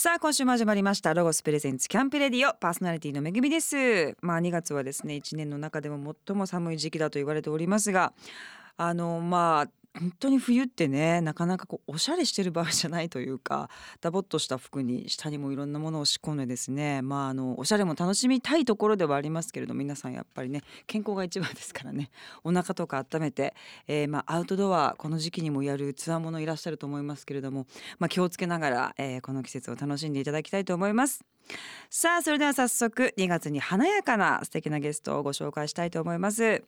さあ今週も始まりました。ロゴスプレゼンツキャンプレディオパーソナリティのめぐみです。まあ2月はですね1年の中でも最も寒い時期だと言われておりますがあのまあ本当に冬ってねなかなかこうおしゃれしてる場合じゃないというかダボっとした服に下にもいろんなものを仕込んでですねまああのおしゃれも楽しみたいところではありますけれど皆さんやっぱりね健康が一番ですからね お腹とか温めて、えーまアウトドアこの時期にもやるつわものいらっしゃると思いますけれども、まあ、気をつけながら、えーこの季節を楽しんでいただきたいと思います。さあそれでは早速2月に華やかな素敵なゲストをご紹介したいと思います、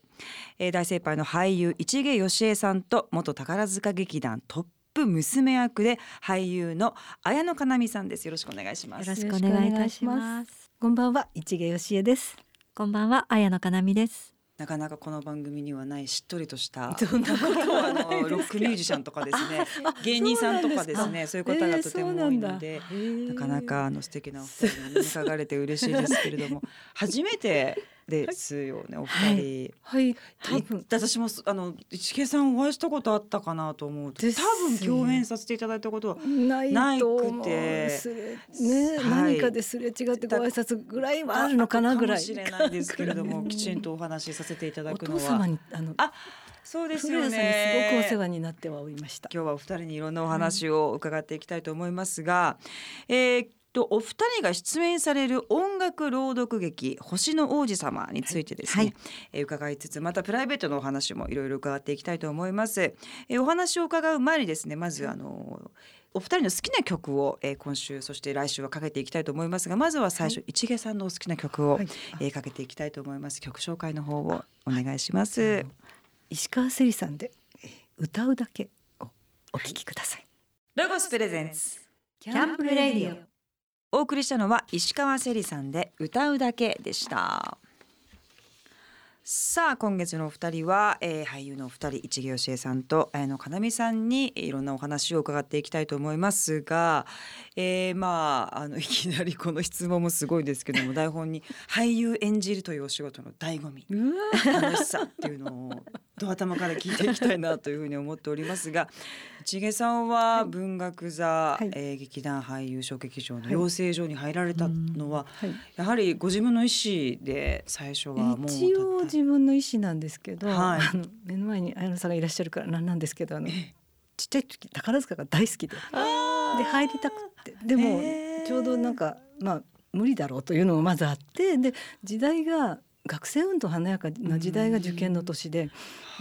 えー大先輩の俳優市毛義恵さんと元宝塚劇団トップ娘役で俳優の綾野かなみさんですよろしくお願いしますよろしくお願いいたします。こんばんは、市毛義恵です。こんばんは、綾野かなみです。なかなかこの番組にはないしっとりとした そんなことはあないロックミュージシャンとかですね。あ芸人さんとかですねそういう方がとても多いので、えーなかなかあの素敵なお二人に伺われて嬉しいですけれども初めてですよねお二人。はい、多多分。分私もあの市毛さんお会いしたことあったかなと思うと多分共演させていただいたことはないくて。ね、はい。何かですれ違ってご挨拶ぐらいはあるのかなぐらい。かもしれないですけれどもきちんとお話しさせていただおくのは。父様にあのあそうですよ古谷さんにすごくお世ね話になってはおりました。今日はお二人にいろんなお話を伺っていきたいと思いますが、えーっとお二人が出演される音楽朗読劇星の王子様についてですね、はい。えー伺いつつまたプライベートのお話もいろいろ伺っていきたいと思います、えーお話を伺う前にですねまずあのお二人の好きな曲を、えー今週そして来週はかけていきたいと思いますがまずは最初、市毛さんのお好きな曲を、はい。えーかけていきたいと思います。曲紹介の方をお願いします、石川せりさんでえー歌うだけをお聞きください。ロゴスプレゼンツ。キャンプレディオ。お送りしたのは石川せりさんで歌うだけでした。さあ今月のお二人は、えー俳優のお二人市毛義恵さんと綾野かなみさんにいろんなお話を伺っていきたいと思いますが、えーまああの いきなりこの質問もすごいですけども台本に俳優演じるというお仕事の醍醐味楽しさっていうのをど頭から聞いていきたいなというふうに思っておりますが 市毛さんは文学座、はい。えー劇団俳優小劇場の養成所に入られたのは、はい。やはりご自分の意思で最初はもう一応自分の意思なんですけど、はい。あの目の前に綾野さんがいらっしゃるからなんなんですけどあのちっちゃい時宝塚が大好きでで入りたくって。でもちょうどなんかまあ無理だろうというのもまずあってで時代が学生運動華やかな時代が受験の年で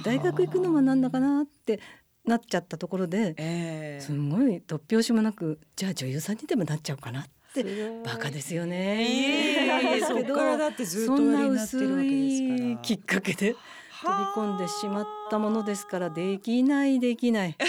大学行くのもなんだかなってなっちゃったところでえすごい突拍子もなくじゃあ女優さんにでもなっちゃおうかなってバカですよえね。いえいえいえ そそんな薄いきっかけで飛び込んでしまったものですからできないできない。で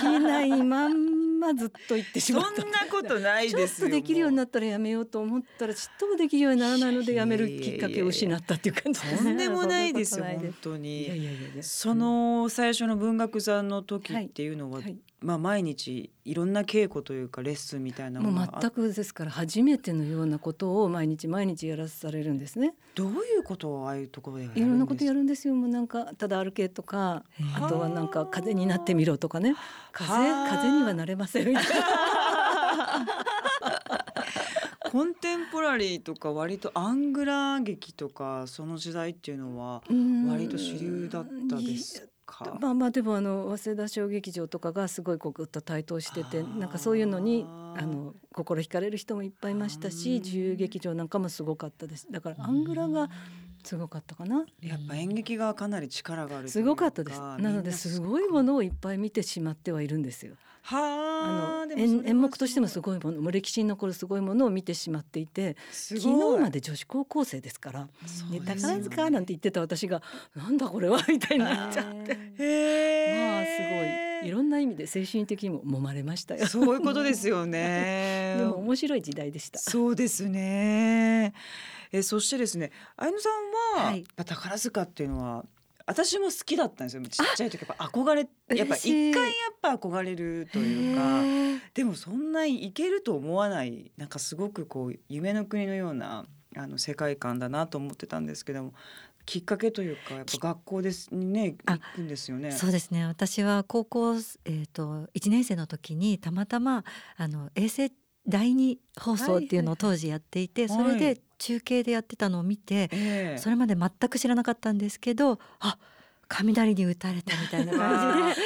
きない まんまずっと言ってしそんまった。なことないちょっとできるようになっったらやめようと思ったらちっともできるようにならないのでやめるきっかけを失ったっていう感じとんでもないですよ本当に。いやいやいやその最初の文学座の時っていうのは、はいまあ毎日いろんな稽古というかレッスンみたいなものがもう全くですから初めてのようなことを毎日毎日やらされるんですね。どういうことをああいうところでやるんですいろんなことやるんですよ。もうなんかただ歩けとか、あとはなんか風になってみろとかね。風はあ風にはなれませんみたいな。コンテンポラリーとか割とアングラー劇とかその時代っていうのは割と主流だったですか。まあまあでもあの早稲田小劇場とかがすごいこうぐっと台頭しててなんかそういうのにあの心惹かれる人もいっぱいいましたし自由劇場なんかもすごかったです。だからアングラがすごかったかなやっぱ演劇がかなり力があるすごかったですなのですごいものをいっぱい見てしまってはいるんですよはあの演演目としてもすごいものもう歴史に残るすごいものを見てしまっていて昨日まで女子高校生ですからね宝塚なんて言ってた私がなんだこれはみたいになっちゃって。へ まあすごいいろんな意味で精神的にも揉まれましたよ。そういうことですよね。でも面白い時代でした。そうですね。えそしてですね、あ野さんは、はい宝塚っていうのは私も好きだったんですよ。ちっちゃい時やっぱ憧れやっぱ一回やっぱ憧れるというか、でもそんなにいけると思わないなんかすごくこう夢の国のようなあの世界観だなと思ってたんですけども。きっかけというかやっぱ学校ですにねあ行くんですよね。そうですね私は高校、えー、と1年生の時にたまたまあの衛生第二放送っていうのを当時やっていて、はい。はいはいそれで中継でやってたのを見て、ええ。それまで全く知らなかったんですけどあ雷に打たれたみたいな感じで。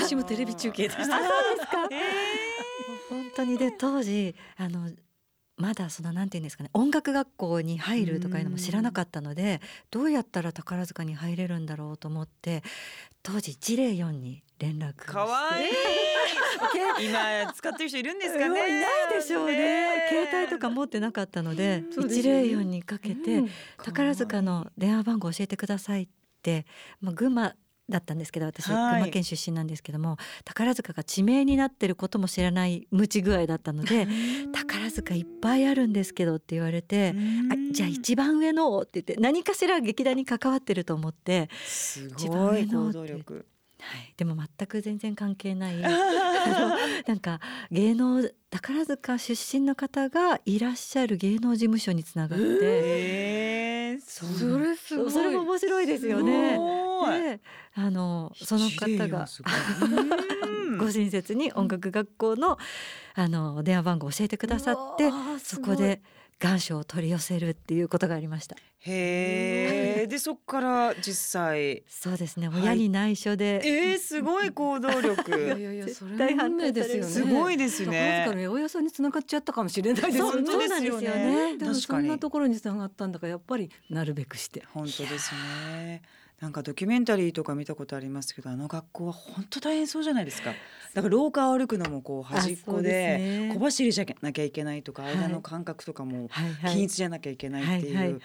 私もテレビ中継でした。あそうですか。え本当に。で当時あのまだそのなんていうんですかね音楽学校に入るとかいうのも知らなかったのでどうやったら宝塚に入れるんだろうと思って当時一零四に連絡かわいい。今使ってる人いるんですかね。うんいないでしょうね。携帯とか持ってなかったのでそうですよね。104にかけて、うん。宝塚の電話番号教えてくださいって、まあ、群馬だったんですけど私、はい。群馬県出身なんですけども宝塚が地名になってることも知らない無知具合だったので宝塚いっぱいあるんですけどって言われて。あじゃあ一番上のをって言って何かしら劇団に関わってると思って、すごい行動力はい、でも全く全然関係ない。なんか芸能宝塚出身の方がいらっしゃる芸能事務所につながって、えー、それすごい。それも面白いですよすね。であのその方がす ご親切に音楽学校のあの電話番号を教えてくださってそこで願書を取り寄せるっていうことがありました。へえ でそっから実際。そうですね。はい。親に内緒で、えー、すごい行動 いやい力やいやそれ絶対も運命ですよね。すごいですね。宝塚の八百屋さんに繋がっちゃったかもしれないですそうよね。そうなんですよね。でもそんなところに繋がったんだからやっぱりなるべくして。本当ですねなんかドキュメンタリーとか見たことありますけどあの学校は本当大変そうじゃないですか。だから廊下を歩くのもこう端っこで小走りじゃなきゃいけないとかはい間の間隔とかも均一じゃなきゃいけないっていう、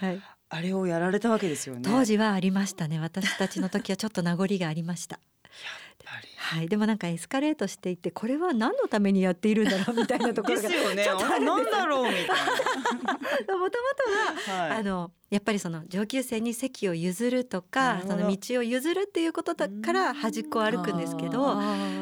あれをやられたわけですよね。当時はありましたね。私たちの時はちょっと名残がありました。やっぱりはい。でもなんかエスカレートしていってこれは何のためにやっているんだろう みたいなところがですよね。ちょっとあるんですなんだろうみたい もともとは、な、はい、あのやっぱりその上級生に席を譲るとなかその道を譲るっていうことだから端っこを歩くんですけど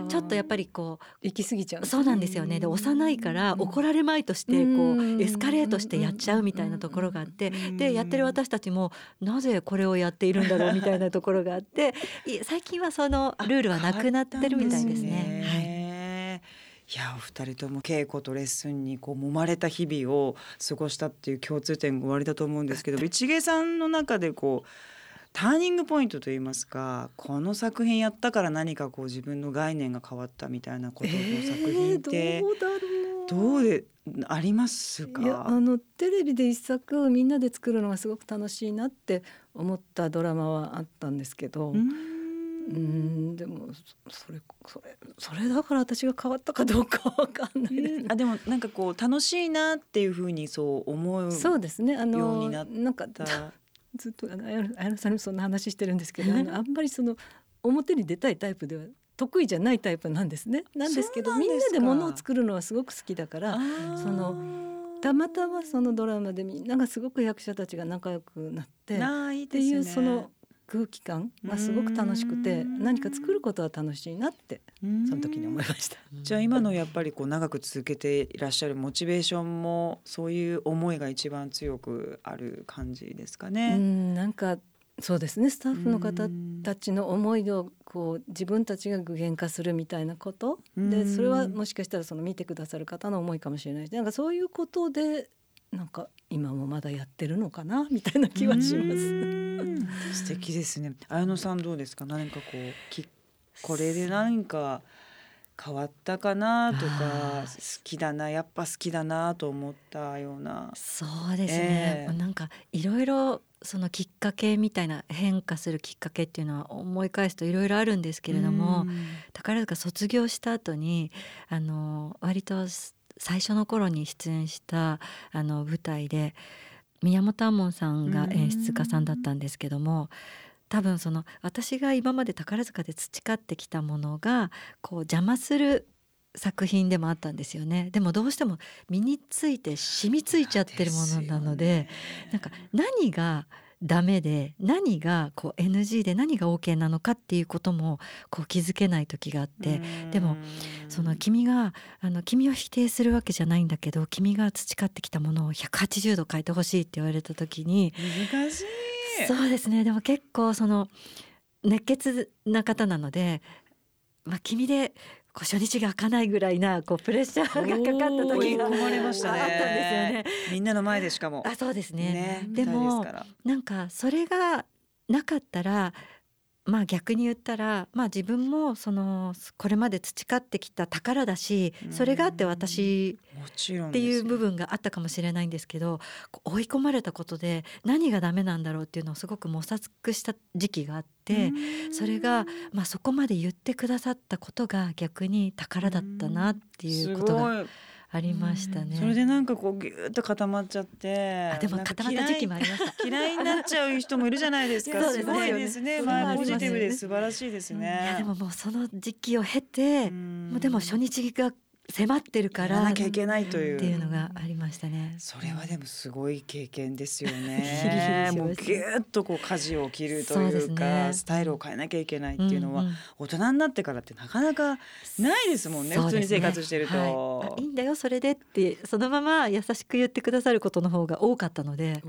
ちょっとやっぱりりこ行き過ぎちゃう。うそうなんですよね。で幼いから怒られまいとしてこうエスカレートしてやっちゃうみたいなところがあってでやってる私たちもなぜこれをやっているんだろうみたいなところがあってい最近はそのルールはなくなってるみたいですね。はい。いやお二人とも稽古とレッスンにこう揉まれた日々を過ごしたっていう共通点がおありだと思うんですけど一芸さんの中でこうターニングポイントといいますかこの作品やったから何かこう自分の概念が変わったみたいなことの作品ってえーどうだろうどうでありますか？いやあのテレビで一作みんなで作るのがすごく楽しいなって思ったドラマはあったんですけど、ううんんでもそそれそれそれだから私が変わったかどうかわかんないです。ね。あでもなんかこう楽しいなっていうふうにそう思うそうですね。あようのになっなんかた ずっとあの綾野さんにもそんな話してるんですけどあのあんまりその表に出たいタイプでは得意じゃないタイプなんですね。なんですけどみんなんで物を作るのはすごく好きだからそのたまたまそのドラマでみんながすごく役者たちが仲良くなってっていうその空気感がすごく楽しくてうん何か作ることは楽しいなってその時に思いました。じゃあ今のやっぱりこう長く続けていらっしゃるモチベーションもそういう思いが一番強くある感じですかうね。んなんかそうですね。スタッフの方うんたちの思いをこう自分たちが具現化するみたいなこと。うん。でそれはもしかしたらその見てくださる方の思いかもしれないしなんかそういうことでなんか今もまだやってるのかなみたいな気はします。うん素敵ですね。綾野さんどうですか？何かこうきこれで何か変わったかなとか好きだなやっぱ好きだなと思ったような。そうですね、ええなんかいろいろそのきっかけみたいな変化するきっかけっていうのは思い返すといろいろあるんですけれども、うん宝塚卒業した後にあの割と最初の頃に出演したあの舞台で宮本亞門さんが演出家さんだったんですけども多分その私が今まで宝塚で培ってきたものがこう邪魔する作品でもあったんですよね。でもどうしても身について染みついちゃってるものなのでなんか何がダメで何がこう NG で何が OK なのかっていうこともこう気づけない時があって、でもその君があの君を否定するわけじゃないんだけど君が培ってきたものを180度変えてほしいって言われた時に難しい。そうですね。でも結構その熱血な方なので、まあ、君でこう初日が開かないぐらいなこうプレッシャーがかかった時があったんですよね。みんなの前でしかも。あそうですね。ね。でもなんかそれがなかったらまあ逆に言ったらまあ自分もそのこれまで培ってきた宝だしそれがあって私もちろんっていう部分分があったかもしれないんですけど追い込まれたことで何がダメなんだろうっていうのをすごく模索した時期があってそれが、まあ、そこまで言ってくださったことが逆に宝だったなっていうことがありましたね。それでなんかこうギューッと固まっちゃってあでも固まった時期もありました。嫌いになっちゃう人もいるじゃないですか。すねごいですね。まあポジティブで素晴らしいですいね。やでももうその時期を経て、ももうでも初日が迫ってるかやららなきゃいけないという。っていうのがありましたね。それはでもすごい経験ですよね。もうギューッとこう舵を切るというかねスタイルを変えなきゃいけないっていうのはんん大人になってからってなかなかないですもんね。普通に生活してるはいとあい。いんだよそれでってそのまま優しく言ってくださることの方が多かったので。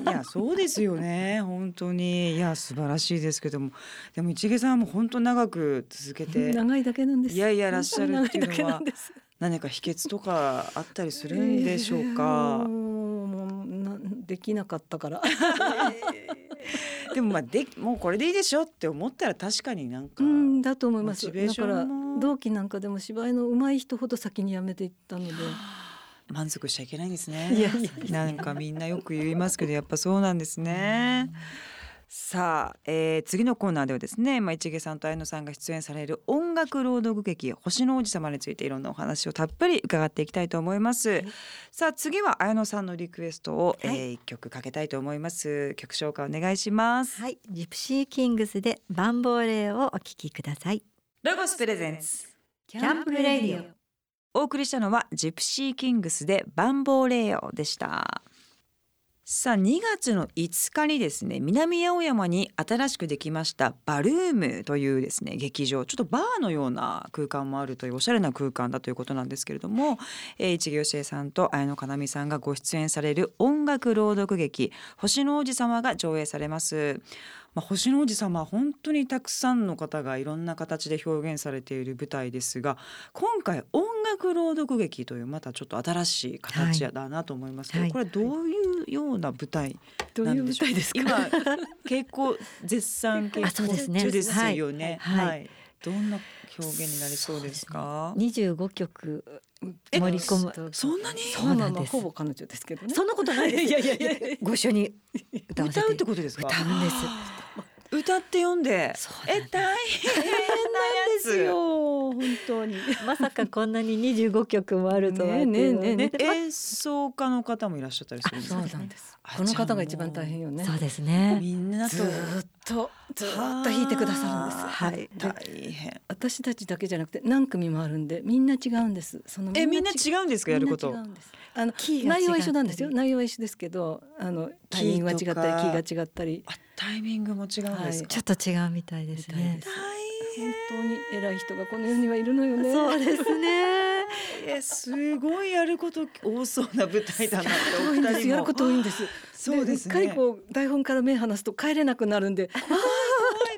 いやそうですよね本当にいや素晴らしいですけどもでも市毛さんはもう本当長く続けて長いだけなんですいやいやらっしゃるっていうのは何か秘訣とかあったりするんでしょうか？えー。もうなできなかったから でもまあでもうこれでいいでしょって思ったら確かになんか、うんだと思いますだから同期なんかでも芝居の上手い人ほど先に辞めていったので 満足しちゃいけないんですね。いやいやいなんかみんなよく言いますけどやっぱそうなんですね。さあ、えー次のコーナーではですね、まあ、市毛さんと綾野さんが出演される音楽朗読劇「星の王子様」についていろんなお話をたっぷり伺っていきたいと思います。さあ次は綾野さんのリクエストを、はいえー一曲かけたいと思います。曲紹介お願いします。はい、ジプシーキングスでバンボーレーをお聞きください。ロゴスプレゼンツキャンプレディお送りしたのはジプシーキングスでバンボーレオでしたさあ2月の5日にですね南青山に新しくできましたバルームというですね劇場ちょっとバーのような空間もあるというおしゃれな空間だということなんですけれども、えー、市毛義恵さんと綾野かなみさんがご出演される音楽朗読劇星の王子様が上映されます。まあ、星の王子様は本当にたくさんの方がいろんな形で表現されている舞台ですが今回音楽朗読劇というまたちょっと新しい形だなと思いますけど、はいこれはどういうような舞台ないんでしょう？う舞台ですか？今稽古絶賛稽古中ですよね。はい。はい。どんな表現になりそうですか？二十五曲え盛り込む。そんなに？そうなんです。ほぼ彼女ですけどね。そんなことないです。いやいやいやご一緒に歌うっててことですか？歌うんです。歌って読んで。え大変なやつですよ。本当に。まさかこんなに二十五曲もあるとはね。えねえねえ演奏家の方もいらっしゃったりするんですかそう。なんです。あこの方が一番大変よね。そうですね。みんなと。ずーっとずーっと弾いてくださるんです。はい。大変。私たちだけじゃなくて何組もあるんでみんな違うんです。そのえみんな違うんですかやること？みんな違。うんです。あの内容は一緒なんですよ。内容は一緒ですけどあのタイミングが違ったりキキーが違ったり。あタイミングも違うんですか？ちょっと違うみたいですね。本当に偉い人がこの世にはいるのよね。そうですね。変。えすごいやること多そうな舞台だなってお多いんです二やるこ。と多いんですそうですね。うっかりこう台本から目離すと帰れなくなるんで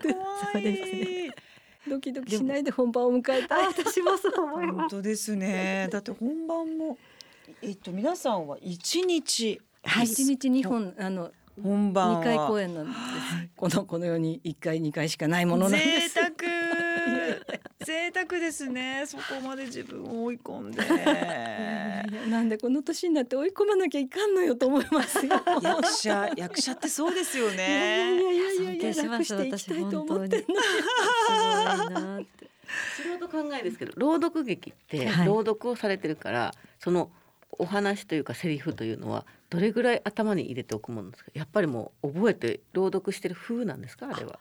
怖い怖い。そうですドキドキしないで本番を迎えたい私もそう思い本当ですね。だって本番もえっと皆さんは一日はい一日二本あの本番は二回公演なんですこのこの世に一回二回しかないものなんですですね。そこまで自分を追い込んで。なんでこの年になって追い込まなきゃいかんのよと思いますよ。役者役者ってそうですよいやいやいねやいやいや尊敬します楽していきたいと思って。んの。素人考えですけど朗読劇ってはい。朗読をされてるから、そのお話というかセリフというのはどれぐらい頭に入れておくものですか？やっぱりもう覚えて朗読してる風なんですかあれは？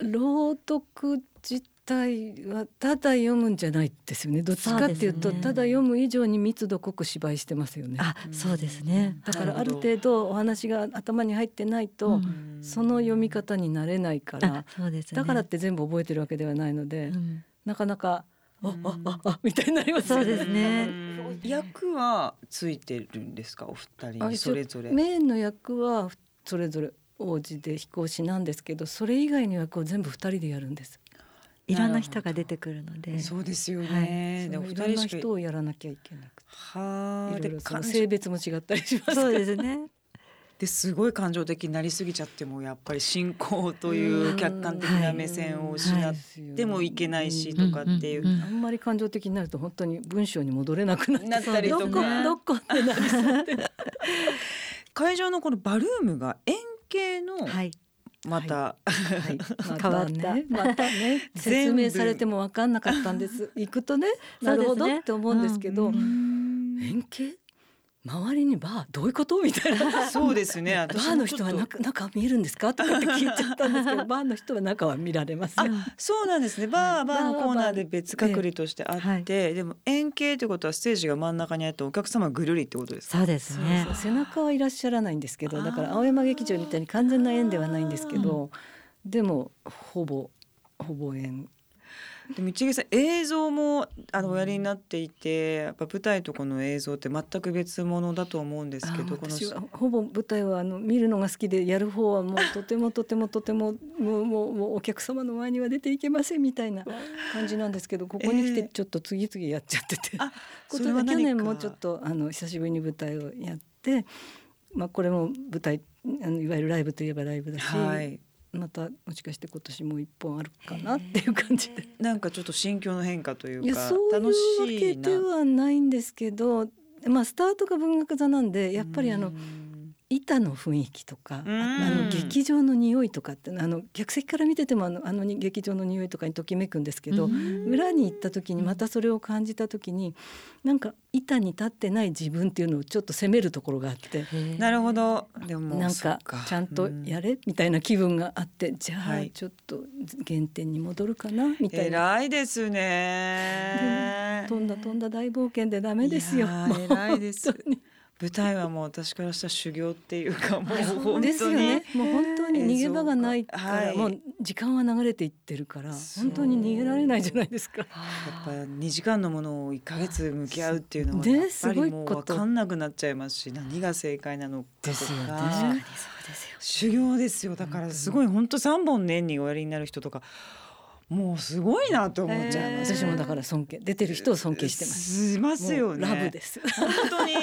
朗読自体はただ読むんじゃないですよね。どっちかっていうとね。ただ読む以上に密度濃く芝居してますよね。あ、そうですね。だからある程度お話が頭に入ってないと、うん。その読み方になれないかあら、、そうですね。だからって全部覚えてるわけではないので、うん。なかなかあうん。あああみたいになりますよそうですね。うん役はついてるんですか？お二人それぞれ。メインの役はそれぞれ王子で飛行士なんですけどそれ以外の役を全部二人でやるんですいろんな人が出てくるので。そうですよはね。でそも二のいろんな人をやらなきゃいけなくて。はあ。で性別も違ったりしますそうですね。ですごい感情的になりすぎちゃってもやっぱり信仰という客観的な目線を失はいってもいけないしうんとかっていう。あんまり感情的になると本当に文章に戻れなくなったりとか。どこってなりそうで。会場のこのバルームが円形のはいまた、はい、変わった。ね、またね。説明されても分かんなかったんです。行くと ね。なるほどって思うんですけど、うん。円形？周りにバーどういうこと？みたいな。そうですね。バーの人は中中見えるんですか？とかって聞いちゃったんですけどバーの人は中は見られますよ。そうなんですね。バーバーのバーはコーナーで別隔離としてあって、でも円形ってことはステージが真ん中にあってお客様がぐるりってことですか？そうですね。そう背中はいらっしゃらないんですけどだから青山劇場みたいに完全な円ではないんですけど、でもほぼほぼ円でも市毛さん映像もあのおやりになっていて、やっぱ舞台とこの映像って全く別物だと思うんですけど、ほぼ舞台はあの見るのが好きでやる方はもうとてもとてもとてももうもうもうお客様の前には出ていけませんみたいな 感じなんですけどここに来ええてちょっと次々やっちゃってて、あ、ことで去年もちょっとあの久しぶりに舞台をやって、まあ、これも舞台あのいわゆるライブといえばライブだし、はい。またもしかして今年もう一本あるかなっていう感じで。なんかちょっと心境の変化というかそう楽いうわ。けではないんですけど、まあ、スタートが文学座なんでやっぱりあのうん板の雰囲気とか、うんあの劇場の匂いとかってあの客席から見ててもあのあのに劇場の匂いとかにときめくんですけど、うん裏に行った時にまたそれを感じた時になんか板に立ってない自分っていうのをちょっと責めるところがあって。なるほど。でもなんかちゃんとやれみたいな気分があってじゃあはいちょっと原点に戻るかなみたいな偉いですね。飛んだ飛んだ大冒険でダメですよ。偉いです本当に舞台はもう私からしたら修行っていうかもう本当に。ですよね。もう本当に逃げ場がないか、はいもう時間は流れていってるから本当に逃げられないじゃないですか。やっぱ2時間のものを1ヶ月向き合うっていうのはねやっぱすごいりもう分かんなくなっちゃいますし何が正解なのかとですよね。かですよ修行ですよ。だからすごい本当3本年におやりになる人とかもうすごいなと思っちゃいます、私もだから尊敬出てる人を尊敬してます。しますよね。ラブです。本当に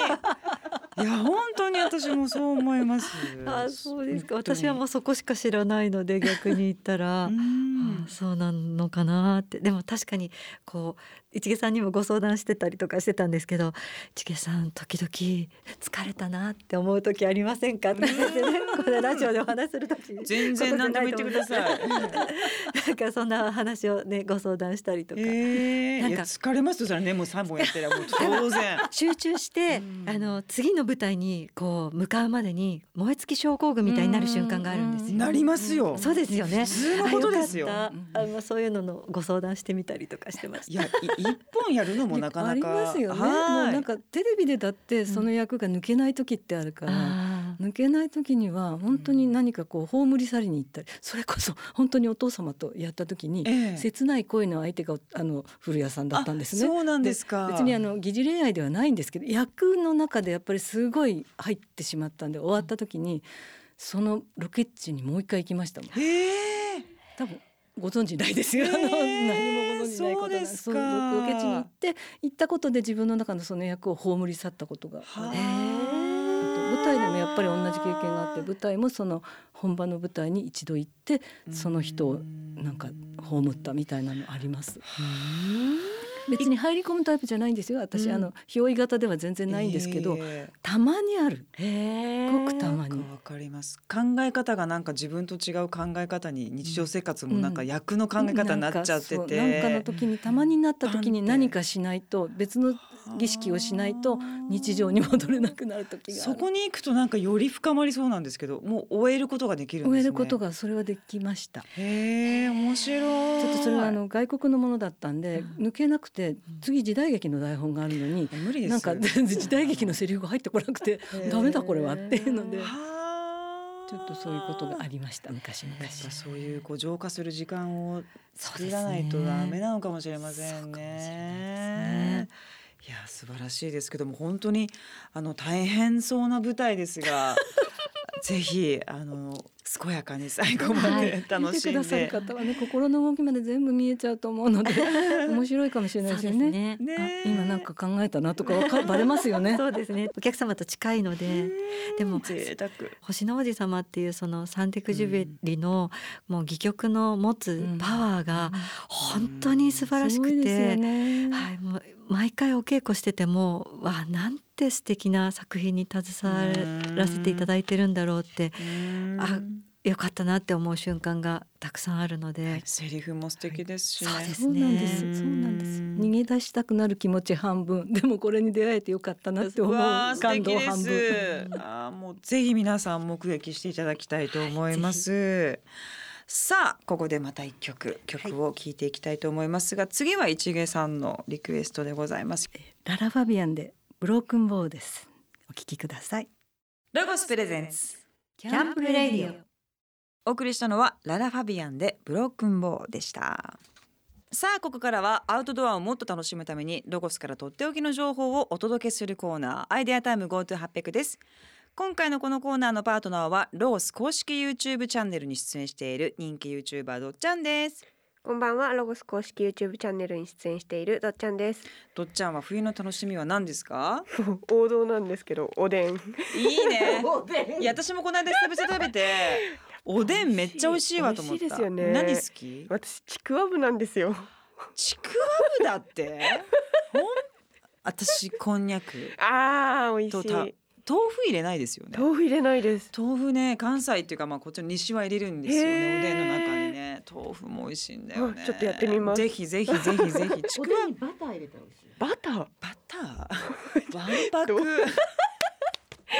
いや本当に私もそう思います。あそうですか。私はもうそこしか知らないので逆に言ったら。うん。あそうなのかなって。でも確かにこう市毛さんにもご相談してたりとかしてたんですけど市毛さん時々疲れたなって思う時ありませんか？って言ってねこれラジオでお話しする時全然何でも言ってください。なんかそんな話をねご相談したりとか、ええなんか疲れますとそれねもう三本やってりゃもう当然。集中してうんあの次の舞台にこう向かうまでに燃え尽き症候群みたいになる瞬間があるんですよ。なりますよ。そうですよね。普通のことですよあのそういうののご相談してみたりとかしてましいやい一本やるのもなかなかありますよね。もうはいなんかテレビでだってその役が抜けない時ってあるかた。ら。あ抜けない時には本当に何かこう葬り去りに行ったりそれこそ本当にお父様とやった時にええ切ない恋の相手があの古谷さんだったんですね。あそうなんですか。別にあの疑似恋愛ではないんですけど役の中でやっぱりすごい入ってしまったんで終わった時にそのロケ地にもう一回行きましたもん。多分ご存知ないですよ、何もご存知ないことなんそうですか。そうロケ地に行って行ったことで自分の中のその役を葬り去ったことがはあ。あと舞台でもやっぱり同じ経験があって舞台もその本場の舞台に一度行ってその人をなんか葬ったみたいなのあります。別に入り込むタイプじゃないんですよ。私、うん。あの憑依型では全然ないんですけど、えたまにある。へごくたえまに。わかります。考え方がなんか自分と違う考え方に日常生活もなんか役の考え方になっちゃってて、なんなんかの時にたまになった時に何かしないと別の儀式をしないと日常に戻れなくなる時がそこに行くとなんかより深まりそうなんですけど、もう終えることができるんですね。終えることがそれはできましたへえ面白い。ちょっとそれはあの外国のものだったんで抜けなくて次時代劇の台本があるのに無理です。なんか全然時代劇のセリフが入ってこなくてダメだこれはっていうのではあちょっとそういうことがありました昔昔そういうこう浄化する時間を作らないとダメなのかもしれませんね。いや素晴らしいですけども本当にあの大変そうな舞台ですが ぜひあの健やかに最後まはでい楽しん見てくださるで。方はね心の動きまで全部見えちゃうと思うので 面白いかもしれないですよね。ねねあ今なんか考えたなとかわかバレますよね。そうですね。お客様と近いので、でも贅沢。星の王子様っていうそのサンテクジュベリのもう戯曲の持つパワーが本当に素晴らしくすごいですよて、ね。はい、もう毎回お稽古してても、わあなんて素敵な作品に携わらせていただいてるんだろうってあよかったなって思う瞬間がたくさんあるので、セリフも素敵ですしね。そうですそうなんでねす。そうなんです。逃げ出したくなる気持ち半分、でもこれに出会えてよかったなって思う感動半分。す。あーもうぜひ皆さん目撃していただきたいと思います。さあここでまた一曲曲を聴いていきたいと思いますが、次は一芸さんのリクエストでございます。ララファビアンでブロークンボーです。お聞きください。ロゴスプレゼンツキャンプレディオ。お送りしたのはララファビアンでブロークンボーでした。さあここからはアウトドアをもっと楽しむためにロゴスからとっておきの情報をお届けするコーナーアイデアタイム GoTo800 です。今回のこのコーナーのパートナーはロゴス公式 YouTube チャンネルに出演している人気 YouTuber どっちゃんです。こんばんはロゴス公式 YouTube チャンネルに出演しているどっちゃんです。どっちゃんは冬の楽しみは何ですか？王道なんですけどおでん。いいね。いや私もこの間久々食べておでんめっちゃ美味しいわと思った。美味しいですよね。何好き？私ちくわぶなんですよ。ちくわぶだって？ほん？私こんにゃく。あー美味としたい豆腐入れないですよね。豆腐入れないです。豆腐ね関西っていうかまあこっちの西は入れるんですよね。おでんの中にね。豆腐も美味しいんだよね。あちょっとやってみます。ぜひぜひぜひぜひ。ちくわバター入れたら美味しい。バター？バター？わんぱく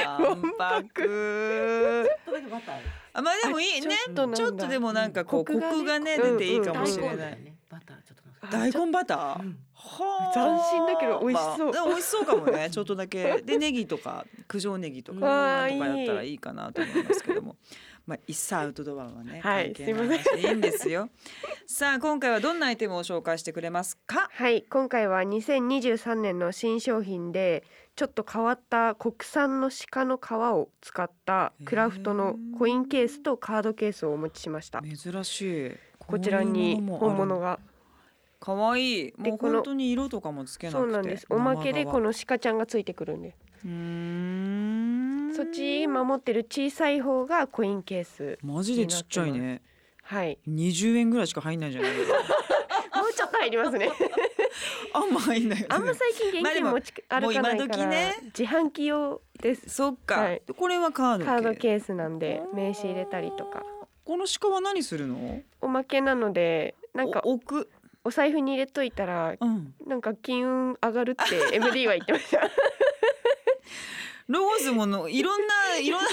わんぱく。それでバター。あまあでもいいね。ちょっとなんだ。ちょっとでもなんかこうココクがね出ていいかもしれない。バターちょっと。大根バター？うん。はあ斬新だけど美味しそう。美味しそうかもね。ちょっとだけ。でネギとか九条ネギとかとかやったらいいかなと思いますけども。まあ一切アウトドアはねはい関係ない話。でいいんですよ。さあ今回はどんなアイテムを紹介してくれますか？はい今回は2023年の新商品でちょっと変わった国産の鹿の皮を使ったクラフトのコインケースとカードケースをお持ちしました。珍しい。こちらに本物が。かわい。いもうでこの本当に色とかもつけなくて。そうなんです。おまけでこのの鹿ちゃんがついてくるんで。うーん。そっち今持ってる小さい方がコインケースマジでちっちゃいね。はい。20円ぐらいしか入んないんじゃない もうちょっと入りますねあんま入んないよね。あんま最近現金持ち歩かないから、時ね。自販機用です。そっか、はい。これはカードカードーケースなんで名刺入れたりとか。この鹿は何するの？おまけなのでなんかお置く。お財布に入れといたらうん。なんか金運上がるって MD は言ってました。ローズものいろんないろんな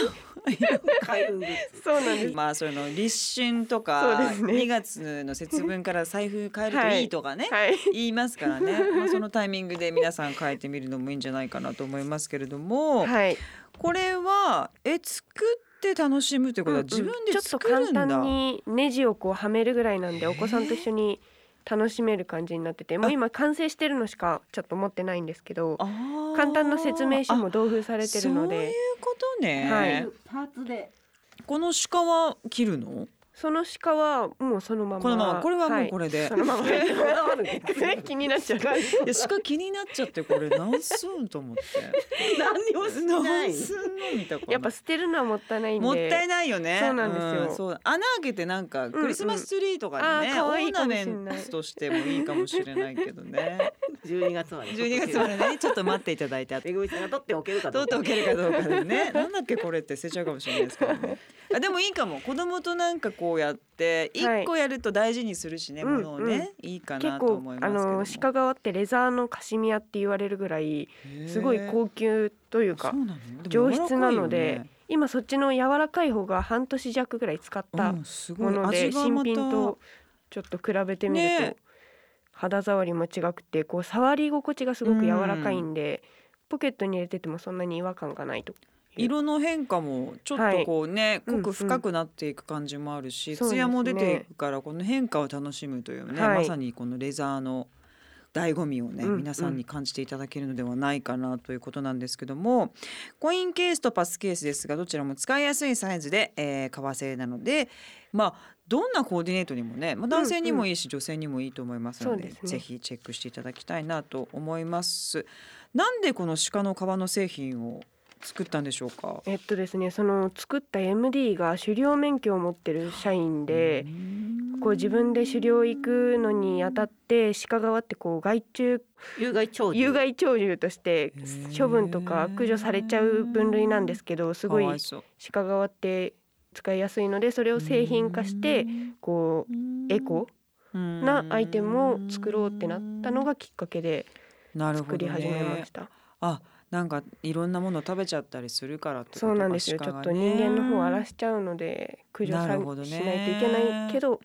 開運。そうなんです。まあその立春とかですね。2月の節分から財布変えるといいとかね、はい。言いますからね、まあ、そのタイミングで皆さん変えてみるのもいいんじゃないかなと思いますけれども、はい。これはえ作って楽しむということは自分でちょっと作るんだ、簡単にネジをこうはめるぐらいなんでお子さんと一緒に楽しめる感じになっててもう今完成してるのしかちょっと持ってないんですけど簡単な説明書も同封されてるのそういでうことね、はい。パーツで。この鹿は切るの？その鹿はもうそのままこのままこれはもうこれで、はい、そのまま。気になっちゃう。いや鹿気になっちゃってこれ何すんと思って。何にもしない。何。すんのみたいな。やっぱ捨てるのはもったいないんで。もったいないよね。そうなんですよ。そう。穴開けてなんかクリスマスツリーとかにね、うんうんあー可愛いオーナメントとしてもいいかもしれないけどね。12月まで。12月までねちょっと待っていただいてあとめぐみさんが取っておけるかどうか。取っておけるかどうかでね。なんだっけこれって捨てちゃうかもしれないですけどね あでもいいかも。子供となんかこうやって一はい。個やると大事にするしね、うんものをね、いいか結なと構あ思いますけども。の鹿革ってレザーのカシミヤって言われるぐらいすごい高級というかそうなの？で上質なので今そっちの柔らかい方が半年弱ぐらい使ったもので新味がまた品とちょっと比べてみるね。と肌触りも違くてこう触り心地がすごく柔らかいんでポケットに入れててもそんなに違和感がないと色の変化もちょっとこうね、はい。濃く深くなっていく感じもあるし、そうですね。艶も出ていくからこの変化を楽しむというね、はい。まさにこのレザーの醍醐味をね、うんうん。皆さんに感じていただけるのではないかなということなんですけどもコインケースとパスケースですがどちらも使いやすいサイズで、えー革製なのでまあどんなコーディネートにもね、まあ、男性にもいいし、女性にもいいと思いますのでね。ぜひチェックしていただきたいなと思います。なんでこの鹿の皮の製品を作ったんでしょうか？えっとですねその作った MD が狩猟免許を持ってる社員でこう自分で狩猟行くのにあたって鹿側ってこう害虫有害鳥獣有害鳥獣として処分とか駆除されちゃう分類なんですけどすごい鹿側って使いやすいのでそれを製品化してこうエコなアイテムを作ろうってなったのがきっかけで作り始めまねし。た。あ、なんかいろんなもの食べちゃったりするからってことかそうなんですよ。ちょっと人間の方を荒らしちゃうので駆除さなねしないといけないけど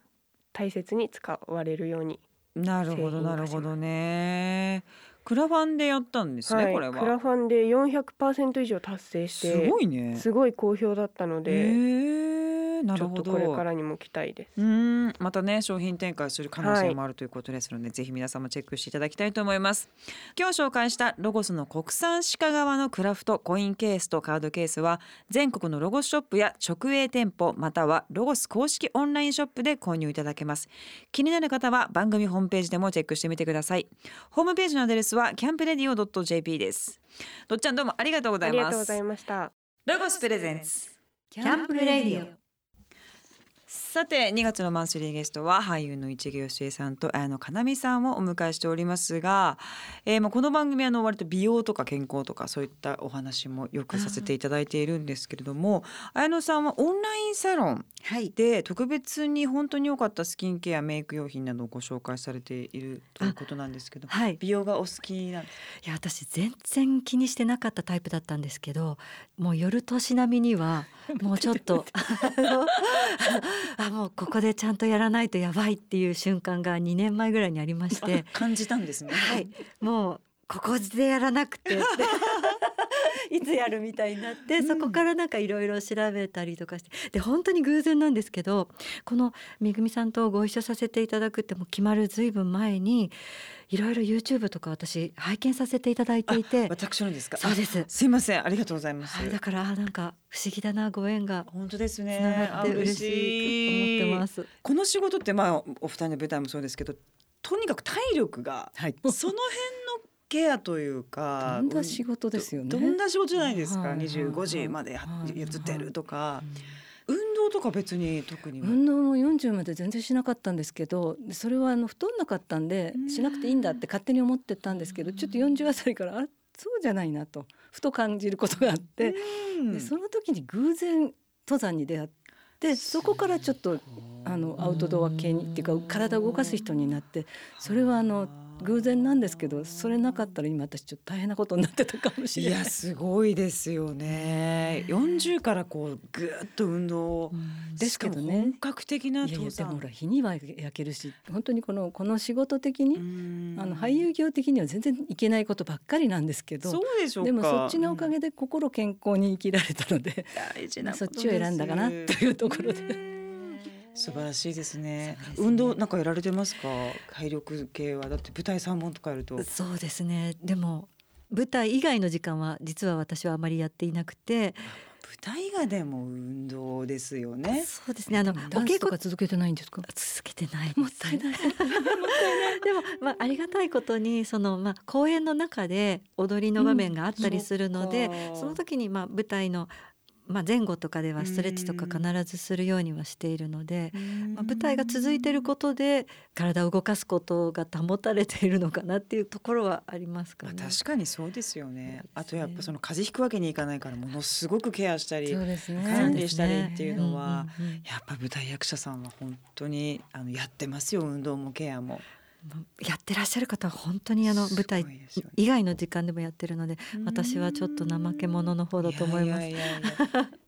大切に使われるように。なるほどなるほどね。クラファンでやったんですね、はい、これは。クラファンで400%以上達成してすごいね。すごい好評だったのへで、えなちょっとるほど。これからにも期待です。うーんまたね商品展開する可能性もあるということですので、ぜひ皆様チェックしていただきたいと思います今日紹介したロゴスの国産鹿革のクラフトコインケースとカードケースは全国のロゴスショップや直営店舗またはロゴス公式オンラインショップで購入いただけます気になる方は番組ホームページでもチェックしてみてくださいホームページのアドレスはキャンプレディオ .jp です。どっちゃんどうもありがとうございます。ありがとうございました。ロゴスプレゼンツ。キャンプレディオさて2月のマンスリーゲストは俳優の市毛よしえさんと綾野かなみさんをお迎えしておりますが、えー、まあこの番組はあの割と美容とか健康とかそういったお話もよくさせていただいているんですけれども綾野さんはオンラインサロンはい。で特別に本当に良かったスキンケアメイク用品などをご紹介されているということなんですけどはい。美容がお好きなんですいや私全然気にしてなかったタイプだったんですけどもう夜年並みには もうちょっと。あもうここでちゃんとやらないとやばいっていう瞬間が2年前ぐらいにありまして。感じたんですね。はい。もうここでやらなくて いつやるみたいになって、そこからなんかいろいろ調べたりとかしてで本当に偶然なんですけどこのめぐみさんとご一緒させていただくってもう決まるずいぶん前にいろいろ YouTube とか私拝見させていただいていて私のですか？そうですあすいませんありがとうございます。はい、だからあなんか不思議だなご縁が本当ですつなね。がって嬉しいと思ってます。この仕事ってまあお二人の舞台もそうですけどとにかく体力が、はいその辺のケアというかどんな仕事ですよね？どんな仕事じゃないですか、はいはい25時までやはいやってるとか、運動とか別に特には、運動も40まで全然しなかったんですけどでそれはあの太んなかったんでうん。しなくていいんだって勝手に思ってたんですけどちょっと40あたりからあそうじゃないなとふと感じることがあって、うん。でその時に偶然登山に出会ってそこからちょっとあのアウトドア系にっていうか体を動かす人になってそれはあの偶然なんですけどそれなかったら今私ちょっと大変なことになってたかもしいれない。や。すごいですよね。40からこうぐーっと運動を。ですけどね本格的ないやい登山やでもほら日には焼けるし本当にこのこの仕事的に、うん。あの俳優業的には全然いけないことばっかりなんですけどそうでしょうか。でもそっちのおかげで心健康に生きられたので、大事なそっちを選んだかなというところで。素晴らしいですね。ね。運動なんかやられてますか？体力系は。だって舞台三本とかやると。そうですね。でも舞台以外の時間は実は私はあまりやっていなくて。舞台がでも運動ですよね。そうですね。あのお稽古か続けてないんですか？続けてないです。もったいない。でもまあありがたいことにそのまあ公演の中で踊りの場面があったりするので、うんそその時にまあ舞台のまあ前後とかではストレッチとか必ずするようにはしているので、まあ、舞台が続いていることで体を動かすことが保たれているのかなっていうところはありますかね。まあ確かにそうですよね。ね。あとやっぱその風邪ひくわけにいかないからものすごくケアしたりね。管理したりっていうのはやっぱ舞台役者さんは本当にあのやってますよ。運動もケアもやってらっしゃる方は本当にあの舞台以外の時間でもやってるので私はちょっと怠け者の方だと思います。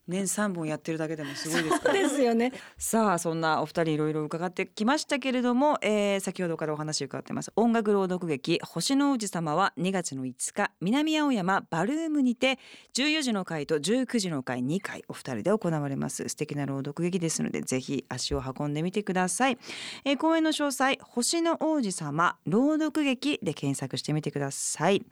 年三本やってるだけでもすごいですから。ですよね。さあそんなお二人いろいろ伺ってきましたけれども、えー、先ほどからお話伺ってます。音楽朗読劇星の王子様は2月の5日南青山バルームにて14時の回と19時の回2回お二人で行われます。素敵な朗読劇ですのでぜひ足を運んでみてください、えー、公演の詳細星の王子様朗読劇で検索してみてください。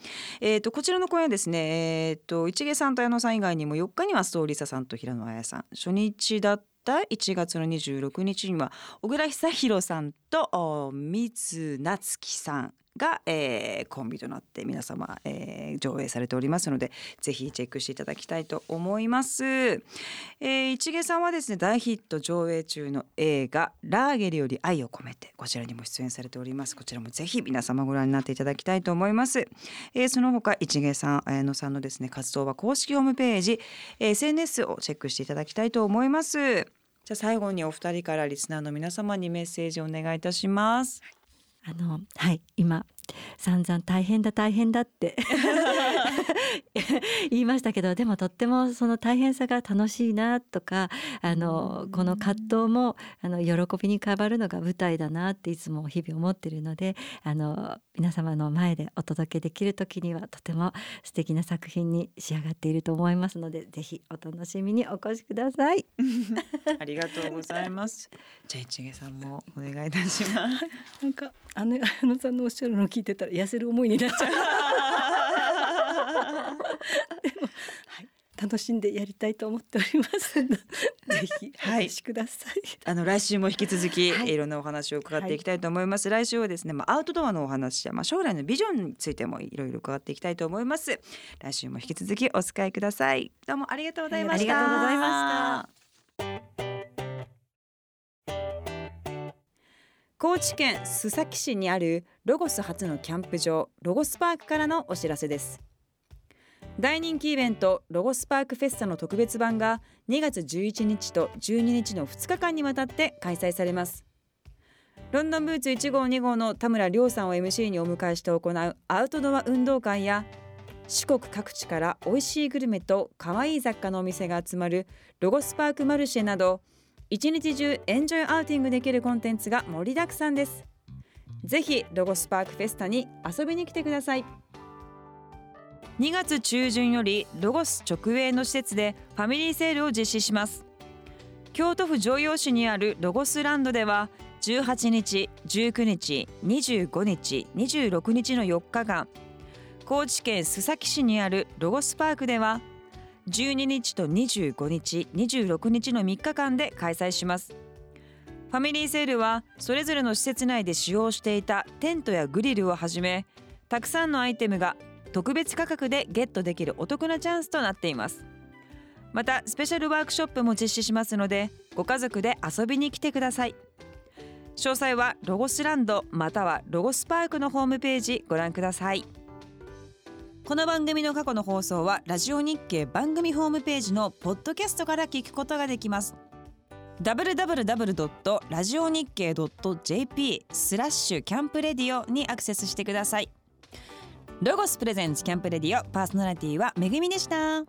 えっ、ー、とこちらの公演はですねえっ、ー、と市毛さんと矢野さん以外にも4日にはストーリーサさんと平野綾さん。初日だった1月の26日には小倉久弘さんと水夏樹さん。が、えー、コンビとなって皆様、えー、上映されておりますのでぜひチェックしていただきたいと思います、えー、市毛さんはですね大ヒット上映中の映画ラーゲリより愛を込めてこちらにも出演されております。こちらもぜひ皆様ご覧になっていただきたいと思います、えー、その他市毛さん綾野さんのですね活動は公式ホームページ SNS をチェックしていただきたいと思います。じゃあ最後にお二人からリスナーの皆様にメッセージをお願いいたします。あのはい今散々大変だ大変だって。言いましたけどでもとってもその大変さが楽しいなとかあのこの葛藤もあの喜びに変わるのが舞台だなっていつも日々思ってるのであの皆様の前でお届けできる時にはとても素敵な作品に仕上がっていると思いますのでぜひお楽しみにお越しください。ありがとうございます。じゃあ市毛さんもお願いいたします。なんかあのあのさんのおっしゃるのを聞いてたら痩せる思いになっちゃうでも、はい、楽しんでやりたいと思っております ぜひお越しください、あの来週も引き続き、はい、いろんなお話を伺っていきたいと思います、はい、来週はですねまあアウトドアのお話やまあ将来のビジョンについてもいろいろ伺っていきたいと思います。来週も引き続きお使いください。どうもありがとうございました、ありがとうございました。高知県須崎市にあるロゴス初のキャンプ場ロゴスパークからのお知らせです大人気イベントロゴスパークフェスタの特別版が2月11日と12日の2日間にわたって開催されます。ロンドンブーツ1号2号の田村亮さんを MC にお迎えして行うアウトドア運動会や四国各地から美味しいグルメと可愛い雑貨のお店が集まるロゴスパークマルシェなど一日中エンジョイアウティングできるコンテンツが盛りだくさんです。ぜひロゴスパークフェスタに遊びに来てください。2月中旬よりロゴス直営の施設でファミリーセールを実施します。京都府城陽市にあるロゴスランドでは18日、19日、25日、26日の4日間高知県須崎市にあるロゴスパークでは12日と25日26日の3日間で開催します。ファミリーセールはそれぞれの施設内で使用していたテントやグリルをはじめたくさんのアイテムが特別価格でゲットできるお得なチャンスとなっています。またスペシャルワークショップも実施しますのでご家族で遊びに来てください。詳細はロゴスランドまたはロゴスパークのホームページご覧ください。この番組の過去の放送はラジオ日経番組ホームページのポッドキャストから聞くことができます。www. ラジオ日経 .jp スラッシュキャンプレディオにアクセスしてください。ロゴスプレゼンツキャンプレディオパーソナリティはめぐみでした。